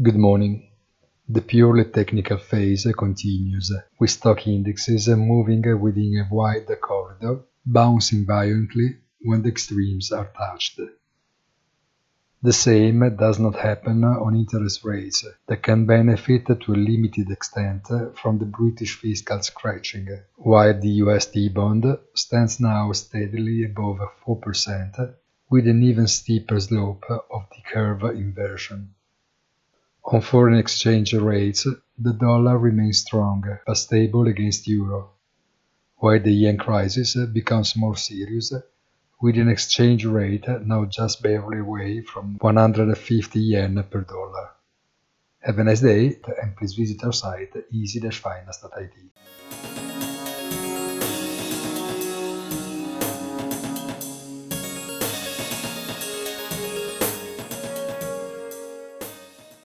Good morning. The purely technical phase continues, with stock indexes moving within a wide corridor, bouncing violently when the extremes are touched. The same does not happen on interest rates, that can benefit to a limited extent from the British fiscal scratching, while the US T-bond stands now steadily above 4%, with an even steeper slope of the curve inversion. On foreign exchange rates, the dollar remains strong but stable against euro, while the yen crisis becomes more serious with an exchange rate now just barely away from 150 yen per dollar. Have a nice day and please visit our site easy-finance.it.